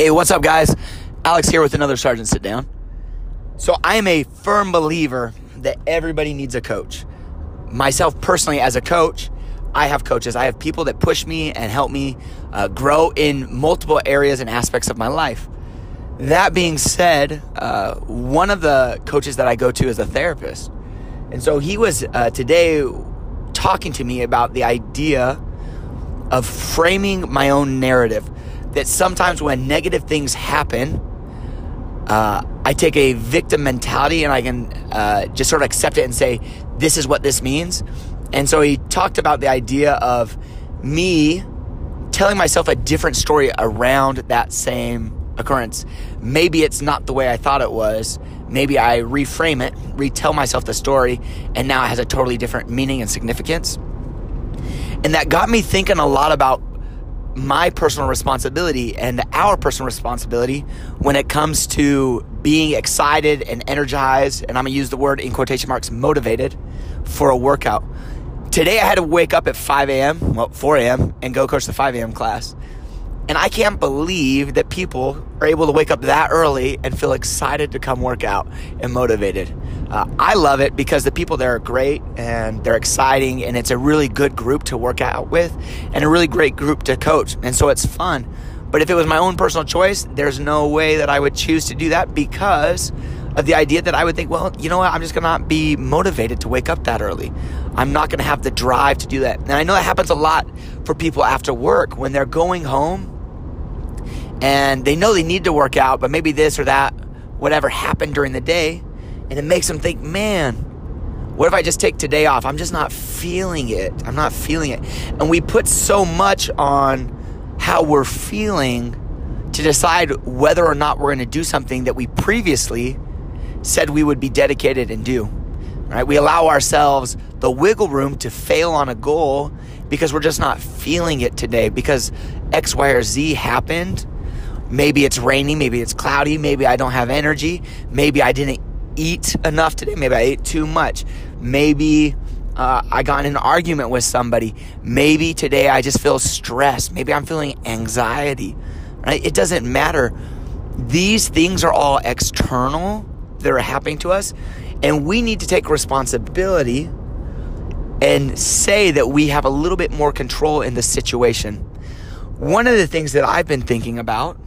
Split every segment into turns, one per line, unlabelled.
Hey, what's up, guys? Alex here with another Sergeant Sit Down. So, I am a firm believer that everybody needs a coach. Myself personally, as a coach, I have coaches. I have people that push me and help me uh, grow in multiple areas and aspects of my life. That being said, uh, one of the coaches that I go to is a therapist. And so he was uh, today talking to me about the idea of framing my own narrative. That sometimes when negative things happen, uh, I take a victim mentality and I can uh, just sort of accept it and say, this is what this means. And so he talked about the idea of me telling myself a different story around that same occurrence. Maybe it's not the way I thought it was. Maybe I reframe it, retell myself the story, and now it has a totally different meaning and significance. And that got me thinking a lot about my personal responsibility and our personal responsibility when it comes to being excited and energized, and I'm gonna use the word in quotation marks, motivated for a workout. Today I had to wake up at 5 a.m., well, 4 a.m., and go coach the 5 a.m. class. And I can't believe that people are able to wake up that early and feel excited to come work out and motivated. Uh, I love it because the people there are great and they're exciting, and it's a really good group to work out with and a really great group to coach. And so it's fun. But if it was my own personal choice, there's no way that I would choose to do that because of the idea that I would think, well, you know what, I'm just gonna not be motivated to wake up that early. I'm not gonna have the drive to do that. And I know that happens a lot for people after work when they're going home and they know they need to work out, but maybe this or that, whatever happened during the day, and it makes them think, man, what if I just take today off? I'm just not feeling it. I'm not feeling it. And we put so much on how we're feeling to decide whether or not we're going to do something that we previously said we would be dedicated and do. Right? We allow ourselves the wiggle room to fail on a goal because we're just not feeling it today because X, Y, or Z happened. Maybe it's raining, maybe it's cloudy, maybe I don't have energy, maybe I didn't eat enough today, maybe I ate too much, maybe uh, I got in an argument with somebody, maybe today I just feel stressed, maybe I'm feeling anxiety. Right? It doesn't matter. These things are all external that are happening to us. And we need to take responsibility and say that we have a little bit more control in the situation. One of the things that I've been thinking about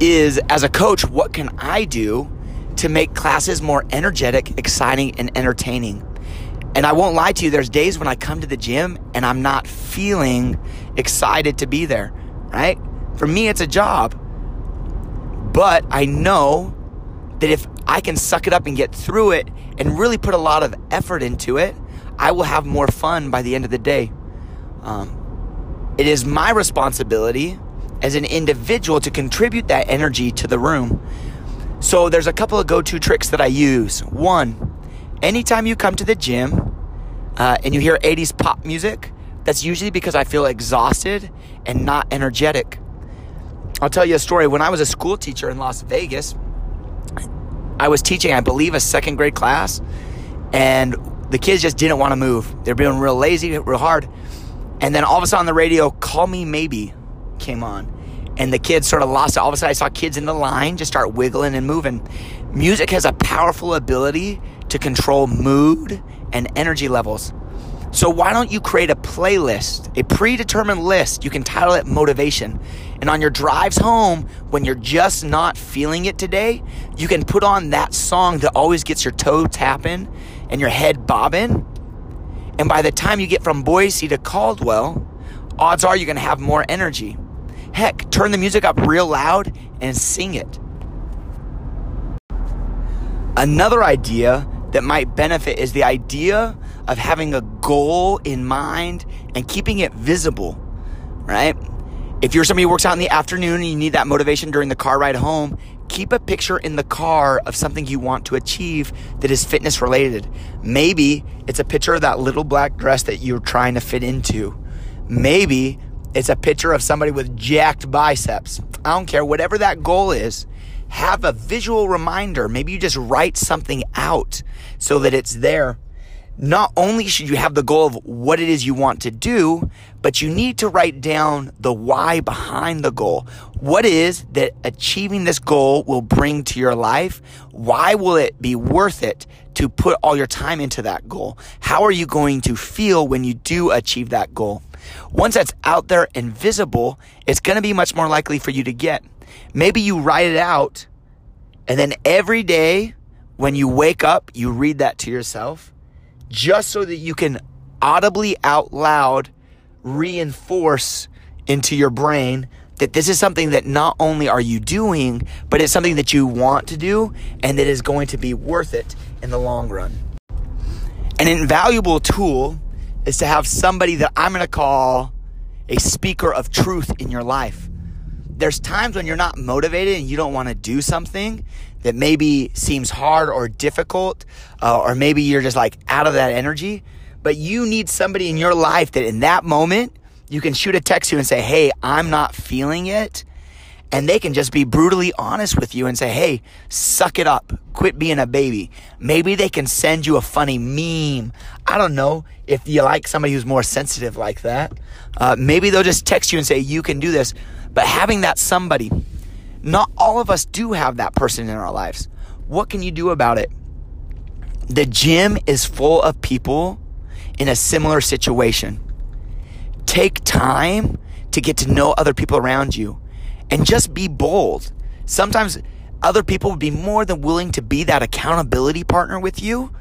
is as a coach, what can I do to make classes more energetic, exciting, and entertaining? And I won't lie to you, there's days when I come to the gym and I'm not feeling excited to be there, right? For me, it's a job. But I know that if I can suck it up and get through it and really put a lot of effort into it, I will have more fun by the end of the day. Um, it is my responsibility as an individual to contribute that energy to the room. So there's a couple of go-to tricks that I use. One, anytime you come to the gym uh, and you hear 80s pop music, that's usually because I feel exhausted and not energetic. I'll tell you a story. When I was a school teacher in Las Vegas, I was teaching, I believe, a second grade class, and the kids just didn't want to move. They're being real lazy, real hard. And then all of a sudden the radio, Call Me Maybe came on. And the kids sort of lost it. All of a sudden, I saw kids in the line just start wiggling and moving. Music has a powerful ability to control mood and energy levels. So why don't you create a playlist, a predetermined list? You can title it motivation. And on your drives home, when you're just not feeling it today, you can put on that song that always gets your toe tapping and your head bobbing. And by the time you get from Boise to Caldwell, odds are you're going to have more energy. Heck, turn the music up real loud and sing it. Another idea that might benefit is the idea of having a goal in mind and keeping it visible, right? If you're somebody who works out in the afternoon and you need that motivation during the car ride home, keep a picture in the car of something you want to achieve that is fitness related. Maybe it's a picture of that little black dress that you're trying to fit into. Maybe it's a picture of somebody with jacked biceps. I don't care, whatever that goal is, have a visual reminder. Maybe you just write something out so that it's there. Not only should you have the goal of what it is you want to do, but you need to write down the why behind the goal. What is that achieving this goal will bring to your life? Why will it be worth it to put all your time into that goal? How are you going to feel when you do achieve that goal? Once that's out there and visible, it's going to be much more likely for you to get. Maybe you write it out and then every day when you wake up, you read that to yourself just so that you can audibly out loud reinforce into your brain that this is something that not only are you doing, but it's something that you want to do and that is going to be worth it in the long run. An invaluable tool is to have somebody that I'm going to call a speaker of truth in your life. There's times when you're not motivated and you don't want to do something that maybe seems hard or difficult, uh, or maybe you're just like out of that energy. But you need somebody in your life that in that moment you can shoot a text to and say, Hey, I'm not feeling it. And they can just be brutally honest with you and say, Hey, suck it up. Quit being a baby. Maybe they can send you a funny meme. I don't know if you like somebody who's more sensitive like that. Uh, maybe they'll just text you and say, You can do this. But having that somebody, not all of us do have that person in our lives. What can you do about it? The gym is full of people in a similar situation. Take time to get to know other people around you and just be bold. Sometimes other people would be more than willing to be that accountability partner with you,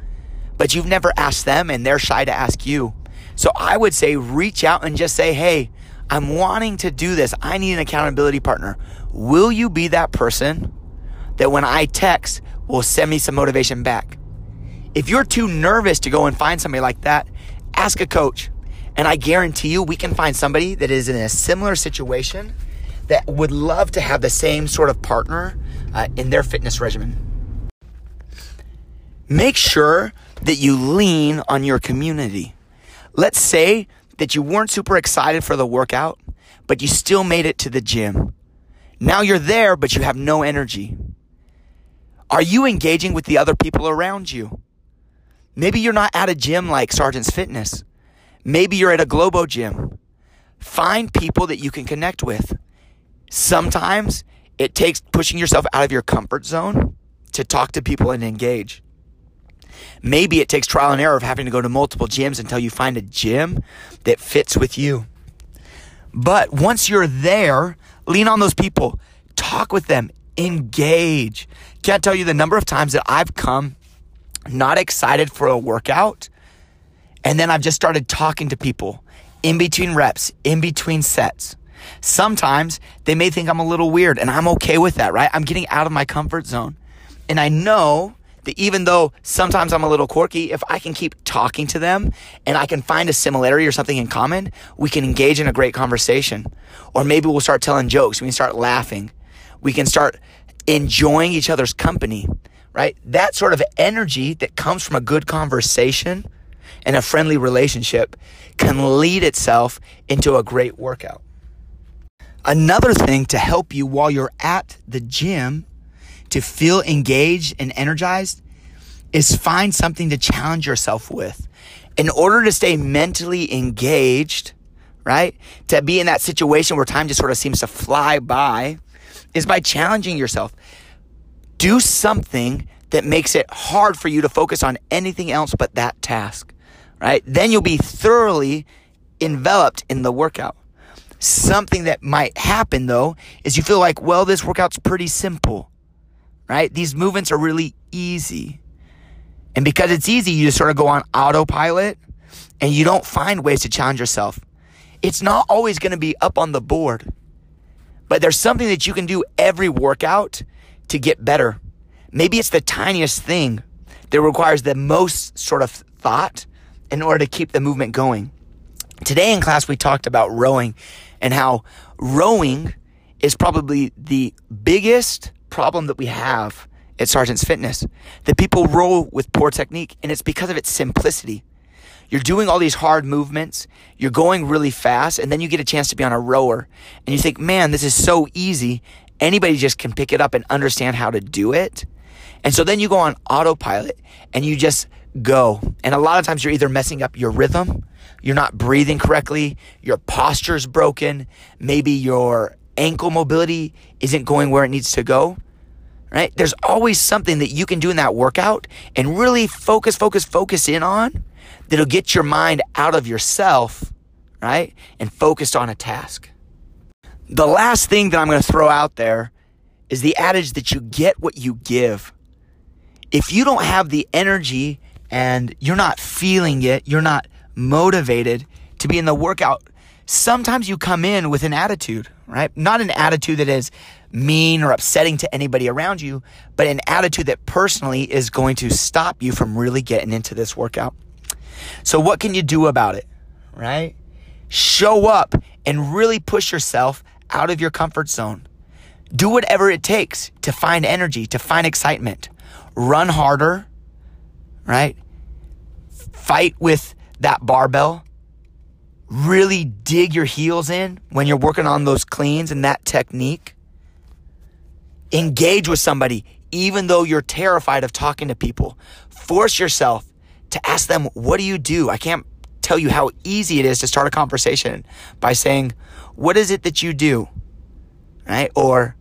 but you've never asked them and they're shy to ask you. So I would say reach out and just say, Hey, I'm wanting to do this. I need an accountability partner. Will you be that person that when I text will send me some motivation back? If you're too nervous to go and find somebody like that, ask a coach. And I guarantee you, we can find somebody that is in a similar situation that would love to have the same sort of partner uh, in their fitness regimen. Make sure that you lean on your community. Let's say that you weren't super excited for the workout, but you still made it to the gym. Now you're there, but you have no energy. Are you engaging with the other people around you? Maybe you're not at a gym like Sergeant's Fitness. Maybe you're at a Globo gym. Find people that you can connect with. Sometimes it takes pushing yourself out of your comfort zone to talk to people and engage. Maybe it takes trial and error of having to go to multiple gyms until you find a gym that fits with you. But once you're there, lean on those people, talk with them, engage. Can't tell you the number of times that I've come not excited for a workout, and then I've just started talking to people in between reps, in between sets. Sometimes they may think I'm a little weird, and I'm okay with that, right? I'm getting out of my comfort zone. And I know that even though sometimes I'm a little quirky, if I can keep talking to them and I can find a similarity or something in common, we can engage in a great conversation. Or maybe we'll start telling jokes. We can start laughing. We can start enjoying each other's company, right? That sort of energy that comes from a good conversation and a friendly relationship can lead itself into a great workout. Another thing to help you while you're at the gym to feel engaged and energized is find something to challenge yourself with. In order to stay mentally engaged, right? To be in that situation where time just sort of seems to fly by is by challenging yourself. Do something that makes it hard for you to focus on anything else but that task, right? Then you'll be thoroughly enveloped in the workout. Something that might happen though is you feel like, well, this workout's pretty simple right? These movements are really easy. And because it's easy, you just sort of go on autopilot and you don't find ways to challenge yourself. It's not always going to be up on the board, but there's something that you can do every workout to get better. Maybe it's the tiniest thing that requires the most sort of thought in order to keep the movement going. Today in class, we talked about rowing and how rowing is probably the biggest problem that we have at Sergeant's Fitness that people roll with poor technique, and it's because of its simplicity. You're doing all these hard movements, you're going really fast, and then you get a chance to be on a rower, and you think, man, this is so easy. Anybody just can pick it up and understand how to do it. And so then you go on autopilot and you just go. And a lot of times you're either messing up your rhythm, you're not breathing correctly, your posture's broken, maybe your ankle mobility isn't going where it needs to go. Right? There's always something that you can do in that workout and really focus, focus, focus in on that'll get your mind out of yourself, right? And focused on a task. The last thing that I'm going to throw out there is the adage that you get what you give. If you don't have the energy and you're not feeling it, you're not motivated to be in the workout, sometimes you come in with an attitude, right? Not an attitude that is mean or upsetting to anybody around you, but an attitude that personally is going to stop you from really getting into this workout. So, what can you do about it, right? Show up and really push yourself out of your comfort zone. Do whatever it takes to find energy, to find excitement. Run harder, right? Fight with that barbell. Really dig your heels in when you're working on those cleans and that technique. Engage with somebody, even though you're terrified of talking to people. Force yourself to ask them, What do you do? I can't tell you how easy it is to start a conversation by saying, What is it that you do? Right? Or,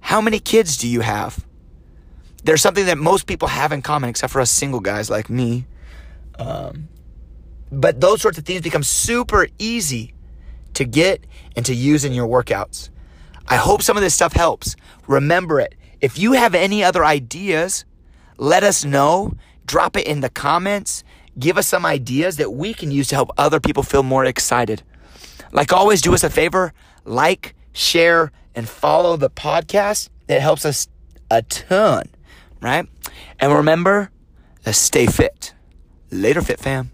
How many kids do you have? There's something that most people have in common, except for us single guys like me. Um, but those sorts of things become super easy to get and to use in your workouts. I hope some of this stuff helps. Remember it. If you have any other ideas, let us know. Drop it in the comments. Give us some ideas that we can use to help other people feel more excited. Like always, do us a favor like, share, and follow the podcast. It helps us a ton, right? And remember stay fit. Later, Fit Fam.